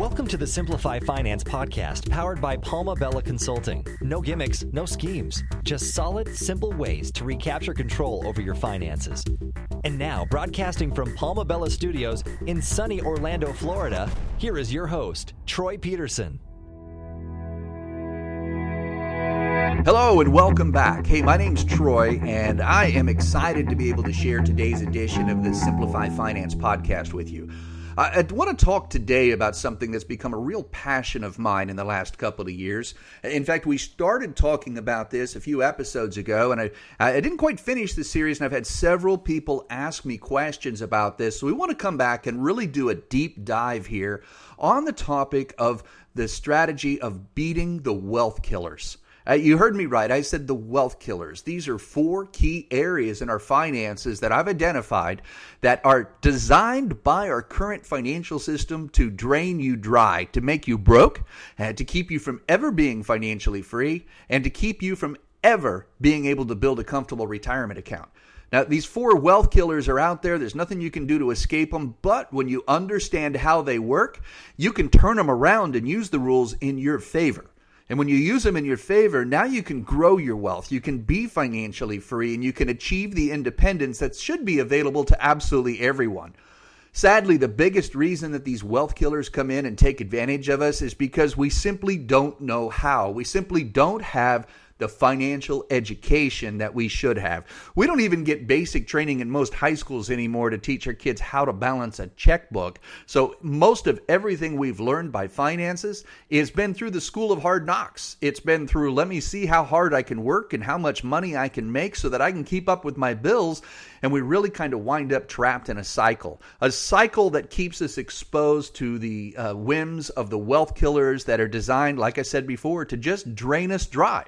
Welcome to the Simplify Finance podcast powered by Palma Bella Consulting. No gimmicks, no schemes, just solid, simple ways to recapture control over your finances. And now, broadcasting from Palma Bella Studios in sunny Orlando, Florida, here is your host, Troy Peterson. Hello and welcome back. Hey, my name's Troy, and I am excited to be able to share today's edition of the Simplify Finance podcast with you. I want to talk today about something that's become a real passion of mine in the last couple of years. In fact, we started talking about this a few episodes ago, and I, I didn't quite finish the series, and I've had several people ask me questions about this. So we want to come back and really do a deep dive here on the topic of the strategy of beating the wealth killers. Uh, you heard me right. I said the wealth killers. These are four key areas in our finances that I've identified that are designed by our current financial system to drain you dry, to make you broke, and to keep you from ever being financially free, and to keep you from ever being able to build a comfortable retirement account. Now, these four wealth killers are out there. There's nothing you can do to escape them. But when you understand how they work, you can turn them around and use the rules in your favor. And when you use them in your favor, now you can grow your wealth. You can be financially free and you can achieve the independence that should be available to absolutely everyone. Sadly, the biggest reason that these wealth killers come in and take advantage of us is because we simply don't know how. We simply don't have the financial education that we should have. We don't even get basic training in most high schools anymore to teach our kids how to balance a checkbook. So most of everything we've learned by finances has been through the school of hard knocks. It's been through let me see how hard I can work and how much money I can make so that I can keep up with my bills and we really kind of wind up trapped in a cycle, a cycle that keeps us exposed to the uh, whims of the wealth killers that are designed, like I said before, to just drain us dry.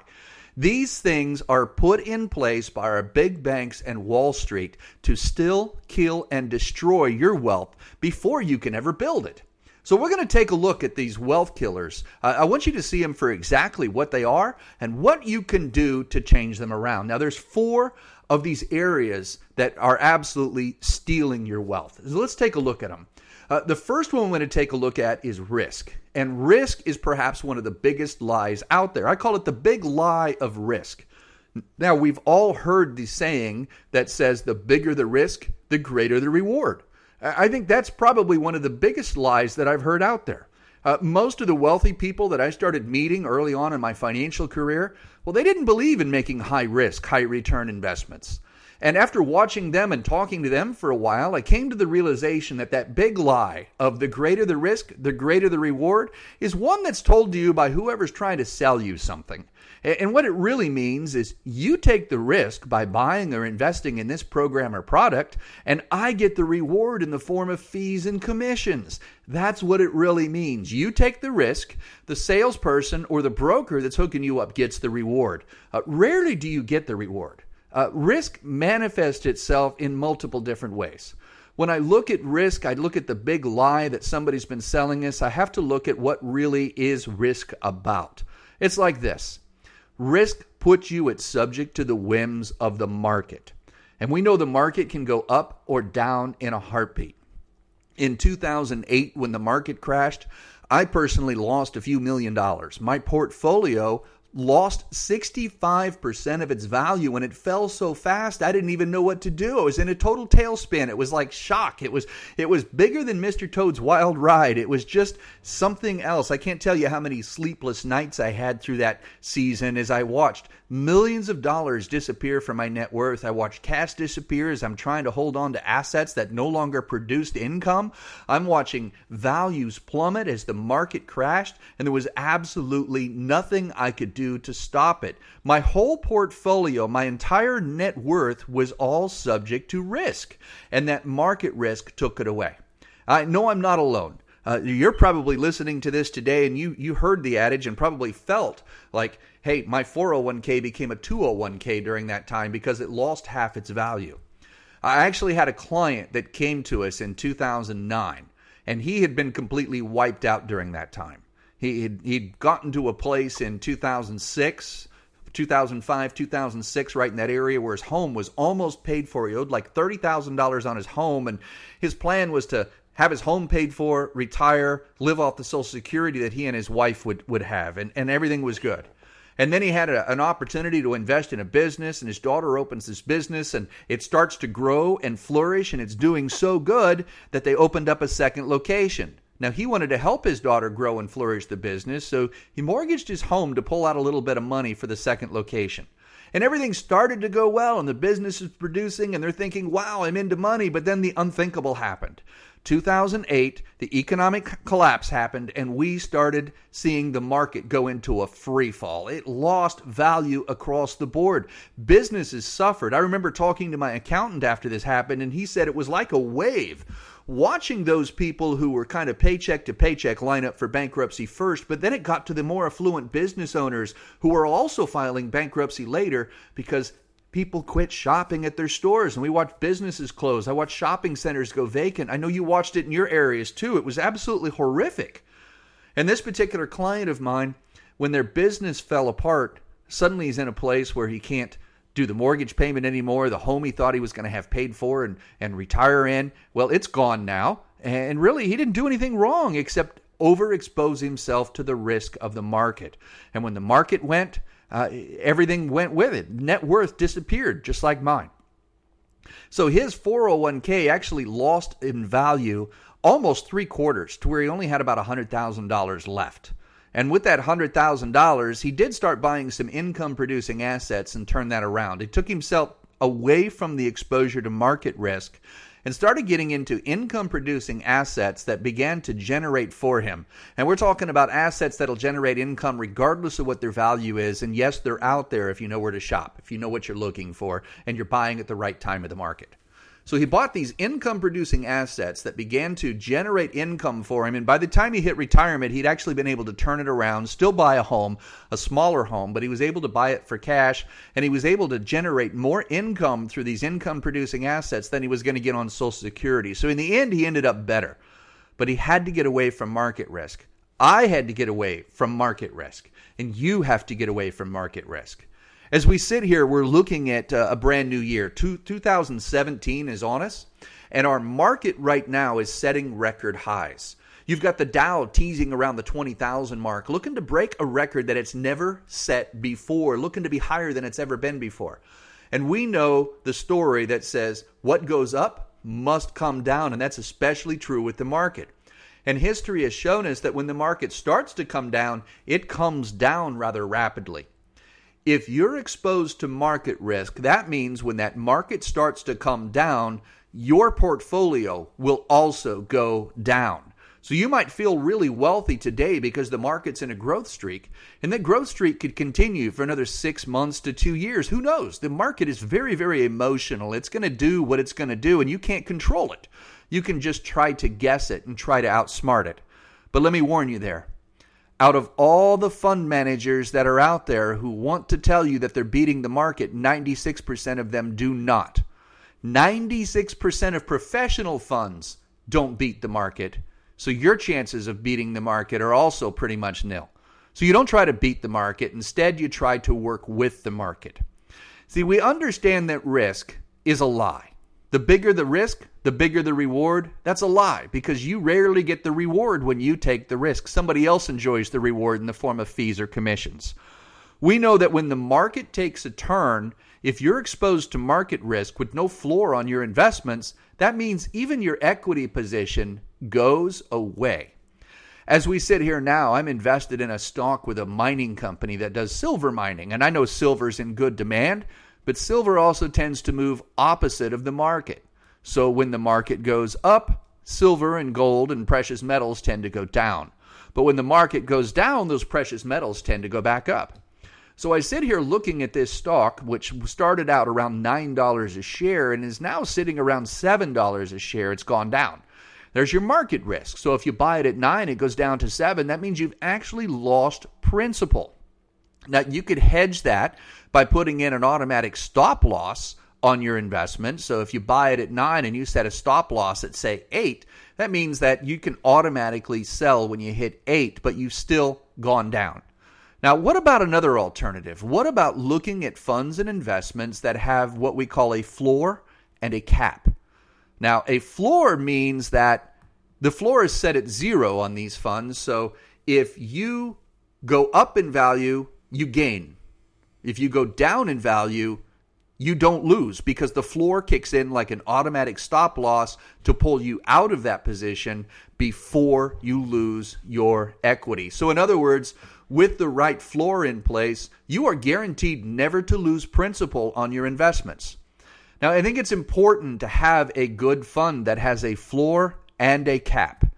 These things are put in place by our big banks and Wall Street to still kill and destroy your wealth before you can ever build it. So, we're going to take a look at these wealth killers. Uh, I want you to see them for exactly what they are and what you can do to change them around. Now, there's four of these areas that are absolutely stealing your wealth. So let's take a look at them. Uh, the first one we're going to take a look at is risk. And risk is perhaps one of the biggest lies out there. I call it the big lie of risk. Now, we've all heard the saying that says the bigger the risk, the greater the reward. I think that's probably one of the biggest lies that I've heard out there. Uh, most of the wealthy people that I started meeting early on in my financial career, well, they didn't believe in making high risk, high return investments. And after watching them and talking to them for a while, I came to the realization that that big lie of the greater the risk, the greater the reward is one that's told to you by whoever's trying to sell you something. And what it really means is you take the risk by buying or investing in this program or product, and I get the reward in the form of fees and commissions. That's what it really means. You take the risk, the salesperson or the broker that's hooking you up gets the reward. Uh, rarely do you get the reward. Uh, risk manifests itself in multiple different ways. When I look at risk, I look at the big lie that somebody's been selling us. I have to look at what really is risk about. It's like this risk puts you at subject to the whims of the market. And we know the market can go up or down in a heartbeat. In 2008, when the market crashed, I personally lost a few million dollars. My portfolio lost 65% of its value and it fell so fast I didn't even know what to do. I was in a total tailspin. It was like shock. It was it was bigger than Mr. Toad's Wild Ride. It was just something else. I can't tell you how many sleepless nights I had through that season as I watched millions of dollars disappear from my net worth. I watched cash disappear as I'm trying to hold on to assets that no longer produced income. I'm watching values plummet as the market crashed, and there was absolutely nothing I could do to stop it. My whole portfolio, my entire net worth was all subject to risk, and that market risk took it away. I know I'm not alone. Uh, you're probably listening to this today and you you heard the adage and probably felt like hey, my 401k became a 201k during that time because it lost half its value. I actually had a client that came to us in 2009, and he had been completely wiped out during that time. He had, he'd gotten to a place in 2006, 2005, 2006, right in that area where his home was almost paid for. He owed like $30,000 on his home, and his plan was to have his home paid for, retire, live off the Social Security that he and his wife would, would have, and, and everything was good. And then he had a, an opportunity to invest in a business, and his daughter opens this business, and it starts to grow and flourish, and it's doing so good that they opened up a second location. Now, he wanted to help his daughter grow and flourish the business, so he mortgaged his home to pull out a little bit of money for the second location. And everything started to go well, and the business is producing, and they're thinking, wow, I'm into money. But then the unthinkable happened. 2008, the economic collapse happened, and we started seeing the market go into a free fall. It lost value across the board. Businesses suffered. I remember talking to my accountant after this happened, and he said it was like a wave. Watching those people who were kind of paycheck to paycheck line up for bankruptcy first, but then it got to the more affluent business owners who were also filing bankruptcy later because people quit shopping at their stores and we watched businesses close. I watched shopping centers go vacant. I know you watched it in your areas too. It was absolutely horrific. And this particular client of mine, when their business fell apart, suddenly he's in a place where he can't do the mortgage payment anymore. The home he thought he was going to have paid for and, and retire in, well, it's gone now. And really, he didn't do anything wrong except overexpose himself to the risk of the market. And when the market went, uh, everything went with it. Net worth disappeared, just like mine. So his 401k actually lost in value almost three quarters to where he only had about $100,000 left. And with that $100,000, he did start buying some income producing assets and turn that around. It took himself away from the exposure to market risk and started getting into income producing assets that began to generate for him. And we're talking about assets that'll generate income regardless of what their value is. And yes, they're out there if you know where to shop, if you know what you're looking for, and you're buying at the right time of the market. So he bought these income producing assets that began to generate income for him. And by the time he hit retirement, he'd actually been able to turn it around, still buy a home, a smaller home, but he was able to buy it for cash and he was able to generate more income through these income producing assets than he was going to get on Social Security. So in the end, he ended up better. But he had to get away from market risk. I had to get away from market risk. And you have to get away from market risk. As we sit here, we're looking at uh, a brand new year. Two, 2017 is on us, and our market right now is setting record highs. You've got the Dow teasing around the 20,000 mark, looking to break a record that it's never set before, looking to be higher than it's ever been before. And we know the story that says what goes up must come down, and that's especially true with the market. And history has shown us that when the market starts to come down, it comes down rather rapidly if you're exposed to market risk, that means when that market starts to come down, your portfolio will also go down. So you might feel really wealthy today because the market's in a growth streak, and that growth streak could continue for another six months to two years. Who knows? The market is very, very emotional. It's going to do what it's going to do, and you can't control it. You can just try to guess it and try to outsmart it. But let me warn you there out of all the fund managers that are out there who want to tell you that they're beating the market, 96% of them do not. 96% of professional funds don't beat the market. So your chances of beating the market are also pretty much nil. So you don't try to beat the market. Instead, you try to work with the market. See, we understand that risk is a lie. The bigger the risk, the bigger the reward. That's a lie because you rarely get the reward when you take the risk. Somebody else enjoys the reward in the form of fees or commissions. We know that when the market takes a turn, if you're exposed to market risk with no floor on your investments, that means even your equity position goes away. As we sit here now, I'm invested in a stock with a mining company that does silver mining, and I know silver's in good demand. But silver also tends to move opposite of the market. So when the market goes up, silver and gold and precious metals tend to go down. But when the market goes down, those precious metals tend to go back up. So I sit here looking at this stock, which started out around $9 a share and is now sitting around $7 a share. It's gone down. There's your market risk. So if you buy it at 9, it goes down to 7. That means you've actually lost principal. Now, you could hedge that by putting in an automatic stop loss on your investment. So if you buy it at nine and you set a stop loss at, say, eight, that means that you can automatically sell when you hit eight, but you've still gone down. Now, what about another alternative? What about looking at funds and investments that have what we call a floor and a cap? Now, a floor means that The floor is set at zero on these funds. So if you go up in value, you gain. If you go down in value, you don't lose because the floor kicks in like an automatic stop loss to pull you out of that position before you lose your equity. So, in other words, with the right floor in place, you are guaranteed never to lose principal on your investments. Now, I think it's important to have a good fund that has a floor and a cap.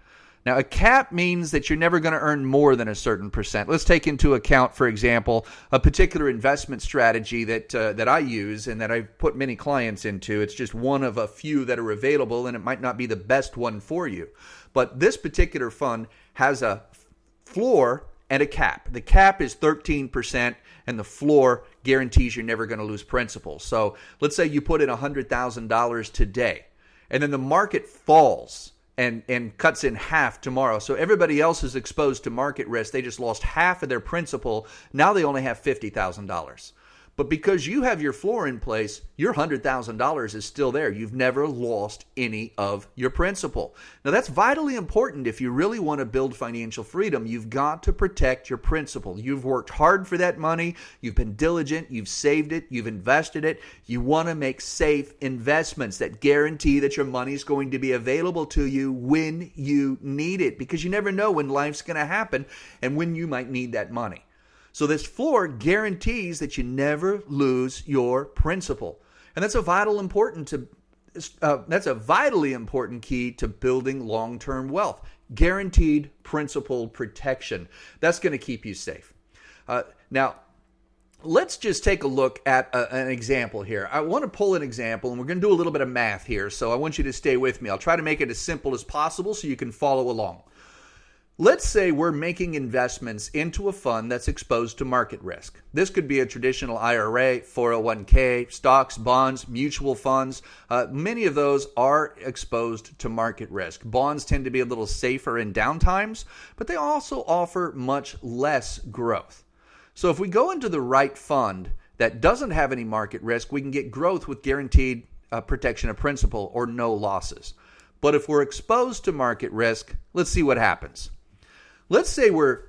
Now, a cap means that you're never going to earn more than a certain percent. Let's take into account, for example, a particular investment strategy that uh, that I use and that I've put many clients into. It's just one of a few that are available, and it might not be the best one for you. But this particular fund has a floor and a cap. The cap is 13%, and the floor guarantees you're never going to lose principal. So let's say you put in $100,000 today, and then the market falls and and cuts in half tomorrow. So everybody else is exposed to market risk. They just lost half of their principal. Now they only have fifty thousand dollars. But because you have your floor in place, your $100,000 is still there. You've never lost any of your principal. Now, that's vitally important if you really want to build financial freedom. You've got to protect your principal. You've worked hard for that money, you've been diligent, you've saved it, you've invested it. You want to make safe investments that guarantee that your money is going to be available to you when you need it because you never know when life's going to happen and when you might need that money. So this floor guarantees that you never lose your principal. And that's a vital important to uh, that's a vitally important key to building long-term wealth. Guaranteed principal protection. That's going to keep you safe. Uh, now, let's just take a look at a, an example here. I want to pull an example, and we're going to do a little bit of math here. So I want you to stay with me. I'll try to make it as simple as possible so you can follow along. Let's say we're making investments into a fund that's exposed to market risk. This could be a traditional IRA, 401k, stocks, bonds, mutual funds. Uh, many of those are exposed to market risk. Bonds tend to be a little safer in downtimes, but they also offer much less growth. So if we go into the right fund that doesn't have any market risk, we can get growth with guaranteed uh, protection of principal or no losses. But if we're exposed to market risk, let's see what happens. Let's say we're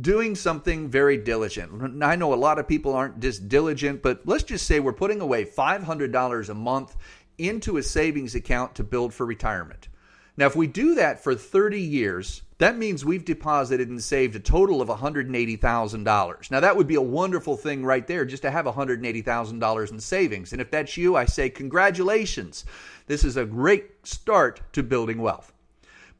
doing something very diligent. I know a lot of people aren't just diligent, but let's just say we're putting away $500 a month into a savings account to build for retirement. Now, if we do that for 30 years, that means we've deposited and saved a total of $180,000. Now, that would be a wonderful thing right there just to have $180,000 in savings. And if that's you, I say congratulations. This is a great start to building wealth.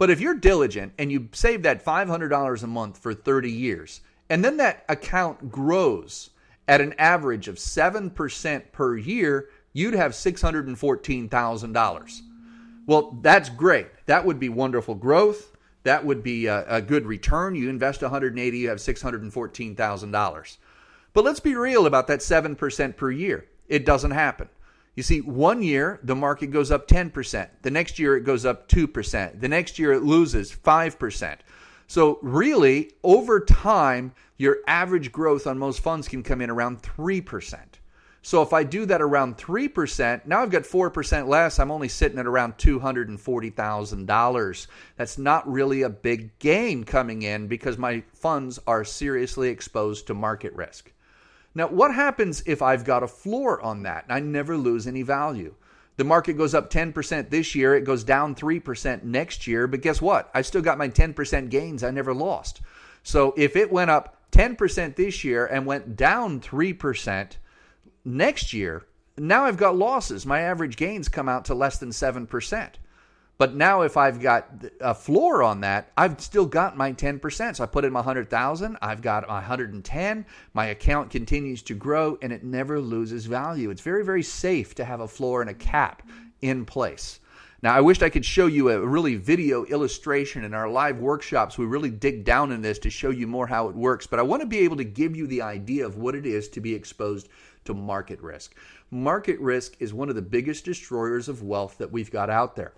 But if you're diligent and you save that $500 a month for 30 years, and then that account grows at an average of 7% per year, you'd have $614,000. Well, that's great. That would be wonderful growth. That would be a, a good return. You invest 180, you have $614,000. But let's be real about that 7% per year. It doesn't happen. You see, one year the market goes up 10%. The next year it goes up 2%. The next year it loses 5%. So, really, over time, your average growth on most funds can come in around 3%. So, if I do that around 3%, now I've got 4% less. I'm only sitting at around $240,000. That's not really a big gain coming in because my funds are seriously exposed to market risk. Now, what happens if I've got a floor on that I never lose any value? The market goes up 10% this year, it goes down 3% next year, but guess what? I still got my 10% gains I never lost. So if it went up 10% this year and went down 3% next year, now I've got losses. My average gains come out to less than 7%. But now if I've got a floor on that, I've still got my 10%. So I put in my 100,000, I've got 110, my account continues to grow and it never loses value. It's very very safe to have a floor and a cap in place. Now, I wished I could show you a really video illustration in our live workshops. We really dig down in this to show you more how it works, but I want to be able to give you the idea of what it is to be exposed to market risk. Market risk is one of the biggest destroyers of wealth that we've got out there.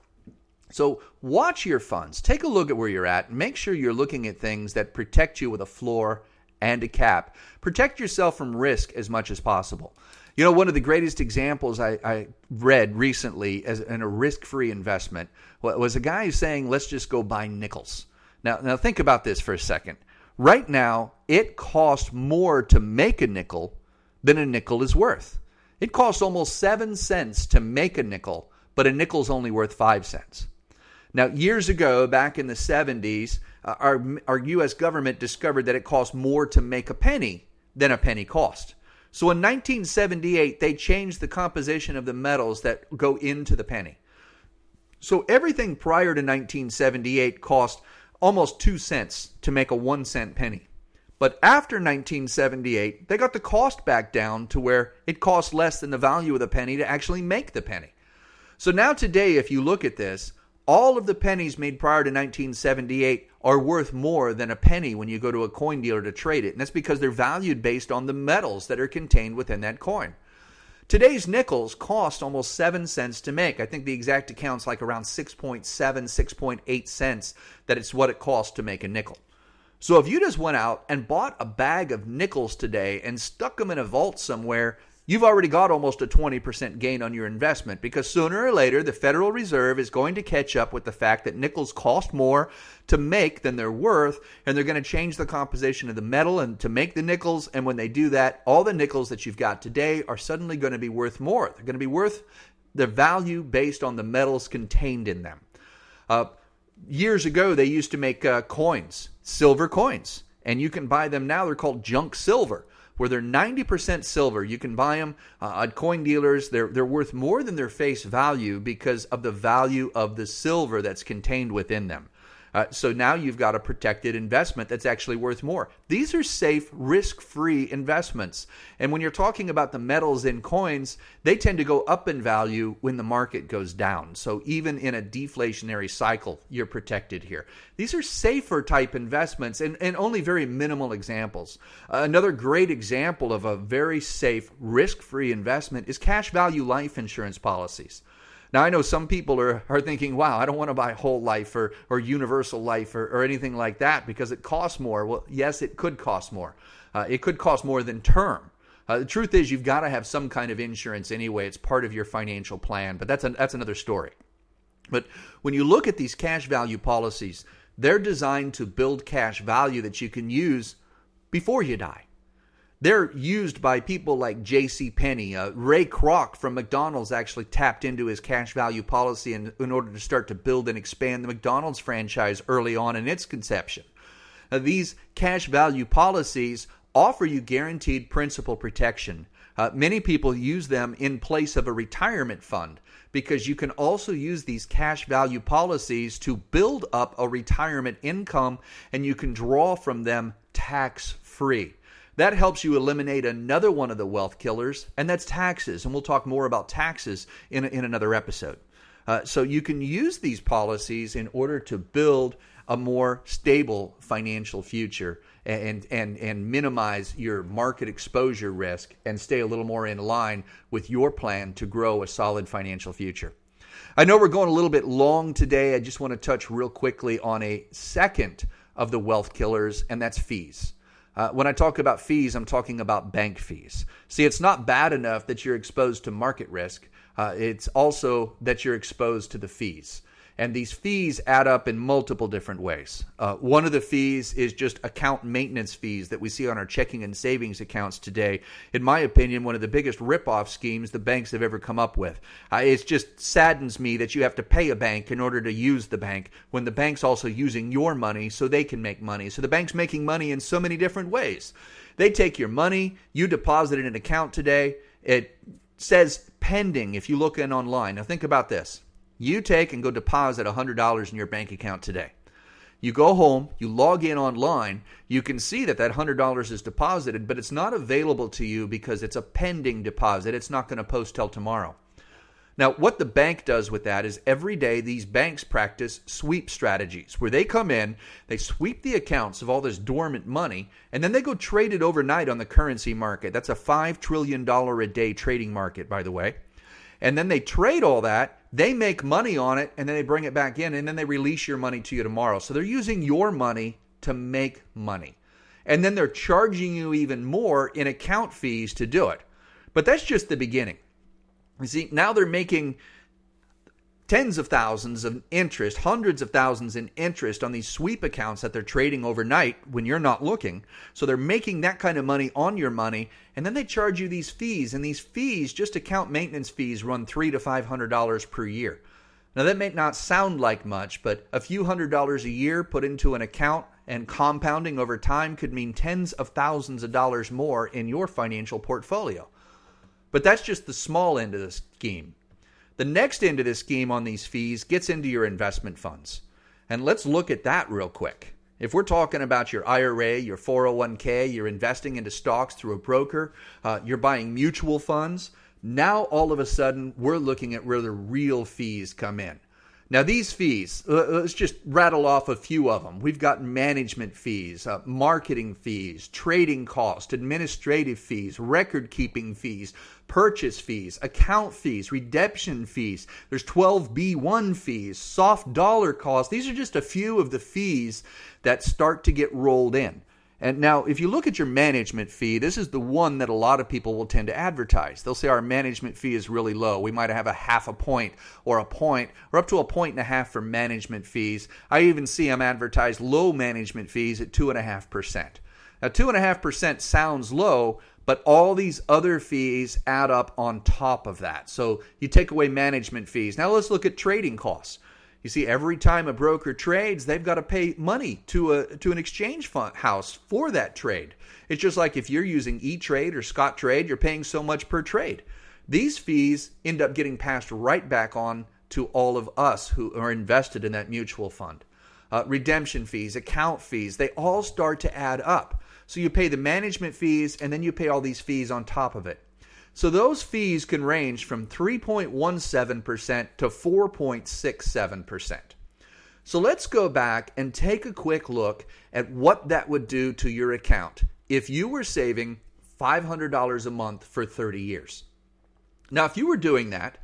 So watch your funds. Take a look at where you're at. Make sure you're looking at things that protect you with a floor and a cap. Protect yourself from risk as much as possible. You know, one of the greatest examples I, I read recently as in a risk-free investment was a guy saying, "Let's just go buy nickels." Now, now think about this for a second. Right now, it costs more to make a nickel than a nickel is worth. It costs almost seven cents to make a nickel, but a nickel's only worth five cents. Now, years ago, back in the 70s, uh, our, our U.S. government discovered that it cost more to make a penny than a penny cost. So in 1978, they changed the composition of the metals that go into the penny. So everything prior to 1978 cost almost two cents to make a one cent penny. But after 1978, they got the cost back down to where it costs less than the value of the penny to actually make the penny. So now today, if you look at this, all of the pennies made prior to 1978 are worth more than a penny when you go to a coin dealer to trade it. And that's because they're valued based on the metals that are contained within that coin. Today's nickels cost almost 7 cents to make. I think the exact account's like around 6.7, 6.8 cents that it's what it costs to make a nickel. So if you just went out and bought a bag of nickels today and stuck them in a vault somewhere, you've already got almost a 20% gain on your investment because sooner or later the Federal Reserve is going to catch up with the fact that nickels cost more to make than they're worth and they're going to change the composition of the metal and to make the nickels and when they do that all the nickels that you've got today are suddenly going to be worth more. They're going to be worth their value based on the metals contained in them. Uh, years ago they used to make uh, coins silver coins and you can buy them now. They're called junk silver where they're 90% silver. You can buy them uh, at coin dealers. They're, they're worth more than their face value because of the value of the silver that's contained within them. Uh, so now you've got a protected investment that's actually worth more. These are safe, risk free investments. And when you're talking about the metals in coins, they tend to go up in value when the market goes down. So even in a deflationary cycle, you're protected here. These are safer type investments and, and only very minimal examples. Uh, another great example of a very safe, risk free investment is cash value life insurance policies. Now, I know some people are, are thinking, wow, I don't want to buy whole life or, or universal life or, or anything like that because it costs more. Well, yes, it could cost more. Uh, it could cost more than term. Uh, the truth is, you've got to have some kind of insurance anyway. It's part of your financial plan, but that's, a, that's another story. But when you look at these cash value policies, they're designed to build cash value that you can use before you die. They're used by people like J.C. Penney. Uh, Ray Kroc from McDonald's actually tapped into his cash value policy in, in order to start to build and expand the McDonald's franchise early on in its conception. Now, these cash value policies offer you guaranteed principal protection. Uh, many people use them in place of a retirement fund because you can also use these cash value policies to build up a retirement income and you can draw from them tax free. That helps you eliminate another one of the wealth killers, and that's taxes. And we'll talk more about taxes in, in another episode. Uh, so you can use these policies in order to build a more stable financial future and and and minimize your market exposure risk and stay a little more in line with your plan to grow a solid financial future. I know we're going a little bit long today. I just want to touch real quickly on a second of the wealth killers and that's fees. Uh, when I talk about fees, I'm talking about bank fees. See, it's not bad enough that you're exposed to market risk, uh, it's also that you're exposed to the fees. And these fees add up in multiple different ways. Uh, one of the fees is just account maintenance fees that we see on our checking and savings accounts today. In my opinion, one of the biggest rip-off schemes the banks have ever come up with. Uh, it just saddens me that you have to pay a bank in order to use the bank when the bank's also using your money so they can make money. So the bank's making money in so many different ways. They take your money, you deposit it in an account today. It says pending if you look in online. Now think about this you take and go deposit $100 in your bank account today. You go home, you log in online, you can see that that $100 is deposited, but it's not available to you because it's a pending deposit. It's not going to post till tomorrow. Now, what the bank does with that is every day these banks practice sweep strategies where they come in, they sweep the accounts of all this dormant money, and then they go trade it overnight on the currency market. That's a $5 trillion a day trading market, by the way. And then they trade all that they make money on it and then they bring it back in and then they release your money to you tomorrow. So they're using your money to make money. And then they're charging you even more in account fees to do it. But that's just the beginning. You see, now they're making tens of thousands of interest, hundreds of thousands in interest on these sweep accounts that they're trading overnight when you're not looking. So they're making that kind of money on your money, and then they charge you these fees, and these fees, just account maintenance fees, run three to five hundred dollars per year. Now that may not sound like much, but a few hundred dollars a year put into an account and compounding over time could mean tens of thousands of dollars more in your financial portfolio. But that's just the small end of the scheme. The next end of the scheme on these fees gets into your investment funds. And let's look at that real quick. If we're talking about your IRA, your 401k, you're investing into stocks through a broker, uh, you're buying mutual funds, now all of a sudden we're looking at where the real fees come in. Now, these fees, let's just rattle off a few of them. We've got management fees, uh, marketing fees, trading costs, administrative fees, record keeping fees, purchase fees, account fees, redemption fees. There's 12B1 fees, soft dollar costs. These are just a few of the fees that start to get rolled in. And now, if you look at your management fee, this is the one that a lot of people will tend to advertise. They'll say our management fee is really low. We might have a half a point or a point or up to a point and a half for management fees. I even see them advertise low management fees at 2.5%. Now, 2.5% sounds low, but all these other fees add up on top of that. So you take away management fees. Now, let's look at trading costs. You see, every time a broker trades, they've got to pay money to a to an exchange house for that trade. It's just like if you're using E Trade or Scottrade, you're paying so much per trade. These fees end up getting passed right back on to all of us who are invested in that mutual fund. Uh, redemption fees, account fees, they all start to add up. So you pay the management fees and then you pay all these fees on top of it. So those fees can range from 3.17% to 4.67%. So let's go back and take a quick look at what that would do to your account if you were saving $500 a month for 30 years. Now, if you were doing that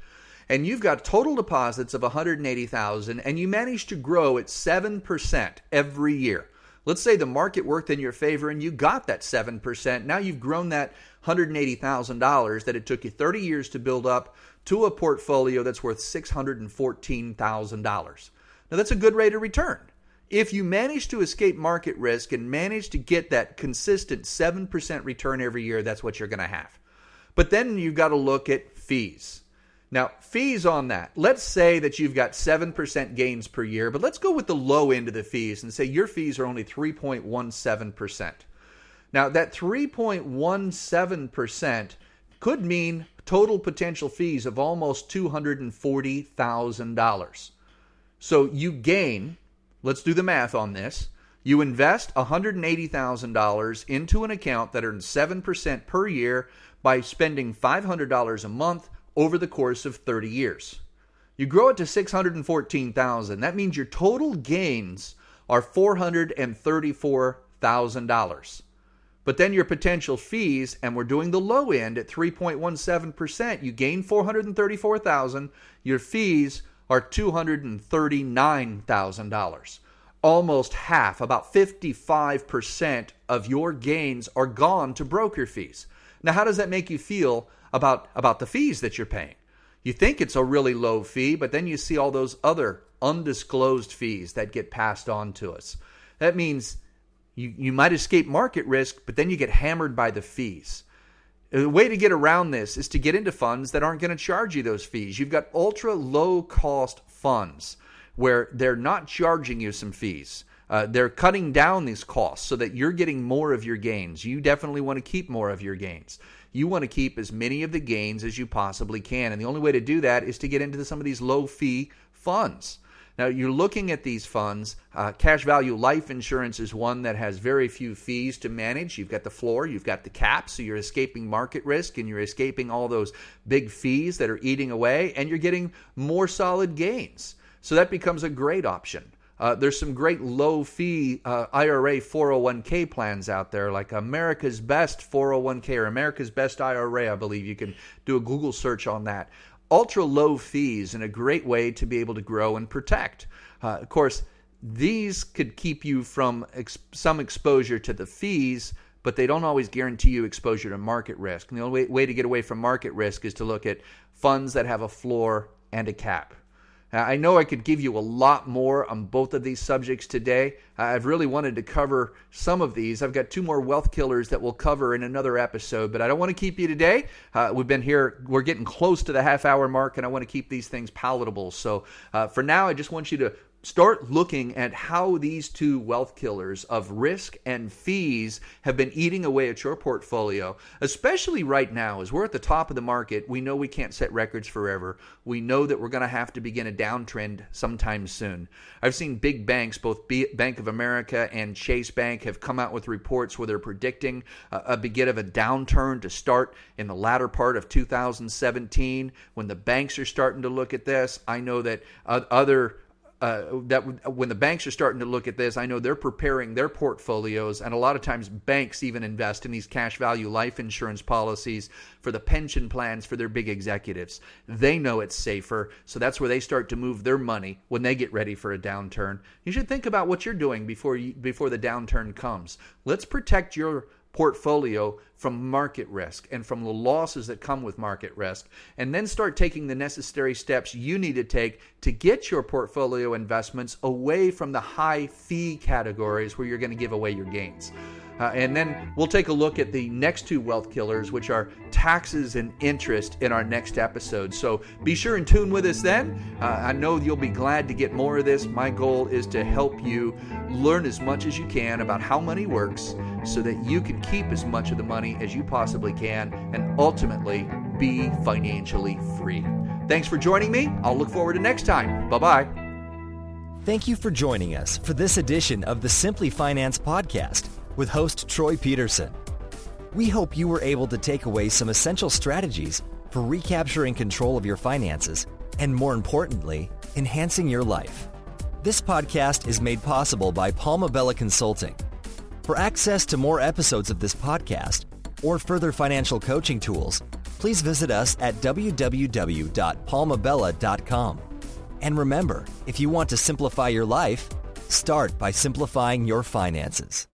and you've got total deposits of 180,000 and you manage to grow at 7% every year. Let's say the market worked in your favor and you got that 7%. Now you've grown that $180,000 that it took you 30 years to build up to a portfolio that's worth $614,000. Now, that's a good rate of return. If you manage to escape market risk and manage to get that consistent 7% return every year, that's what you're going to have. But then you've got to look at fees. Now, fees on that. Let's say that you've got 7% gains per year, but let's go with the low end of the fees and say your fees are only 3.17%. Now, that 3.17% could mean total potential fees of almost $240,000. So you gain, let's do the math on this. You invest $180,000 into an account that earns 7% per year by spending $500 a month over the course of 30 years. You grow it to 614,000. That means your total gains are $434,000. But then your potential fees, and we're doing the low end at 3.17%, you gain 434,000, your fees are $239,000. Almost half, about 55% of your gains are gone to broker fees. Now, how does that make you feel about, about the fees that you're paying? You think it's a really low fee, but then you see all those other undisclosed fees that get passed on to us. That means you, you might escape market risk, but then you get hammered by the fees. The way to get around this is to get into funds that aren't going to charge you those fees. You've got ultra low cost funds where they're not charging you some fees. Uh, they're cutting down these costs so that you're getting more of your gains. You definitely want to keep more of your gains. You want to keep as many of the gains as you possibly can. And the only way to do that is to get into some of these low fee funds. Now, you're looking at these funds. Uh, cash value life insurance is one that has very few fees to manage. You've got the floor, you've got the cap, so you're escaping market risk and you're escaping all those big fees that are eating away, and you're getting more solid gains. So that becomes a great option. Uh, there's some great low fee uh, IRA 401k plans out there, like America's Best 401k or America's Best IRA, I believe. You can do a Google search on that ultra low fees and a great way to be able to grow and protect. Uh, of course, these could keep you from ex- some exposure to the fees, but they don't always guarantee you exposure to market risk. And the only way, way to get away from market risk is to look at funds that have a floor and a cap. I know I could give you a lot more on both of these subjects today. I've really wanted to cover some of these. I've got two more wealth killers that we'll cover in another episode, but I don't want to keep you today. Uh, we've been here, we're getting close to the half hour mark, and I want to keep these things palatable. So uh, for now, I just want you to start looking at how these two wealth killers of risk and fees have been eating away at your portfolio, especially right now as we're at the top of the market. We know we can't set records forever. We know that we're going to have to begin a downtrend sometime soon. I've seen big banks, both Bank of America and Chase Bank, have come out with reports where they're predicting a, begin of a downturn to start in the latter part of 2017. When the banks are starting to look at this, I know that other uh, that when the banks are starting to look at this, I know they're preparing their portfolios, and a lot of times banks even invest in these cash value life insurance policies for the pension plans for their big executives. They know it's safer, so that's where they start to move their money when they get ready for a downturn. You should think about what you're doing before you, before the downturn comes. Let's protect your portfolio from market risk and from the losses that come with market risk, and then start taking the necessary steps you need to take to get your portfolio investments away from the high fee categories where you're going to give away your gains. Uh, and then we'll take a look at the next two wealth killers, which are taxes and interest, in our next episode. So be sure and tune with us then. Uh, I know you'll be glad to get more of this. My goal is to help you learn as much as you can about how money works so that you can keep as much of the money as you possibly can and ultimately be financially free. Thanks for joining me. I'll look forward to next time. Bye bye. Thank you for joining us for this edition of the Simplify Finance Podcast with host Troy Peterson. We hope you were able to take away some essential strategies for recapturing control of your finances and, more importantly, enhancing your life. This podcast is made possible by Palma Bella Consulting. For access to more episodes of this podcast or further financial coaching tools, please visit us at www.palmabella.com. And remember, if you want to simplify your life, start by simplifying your finances.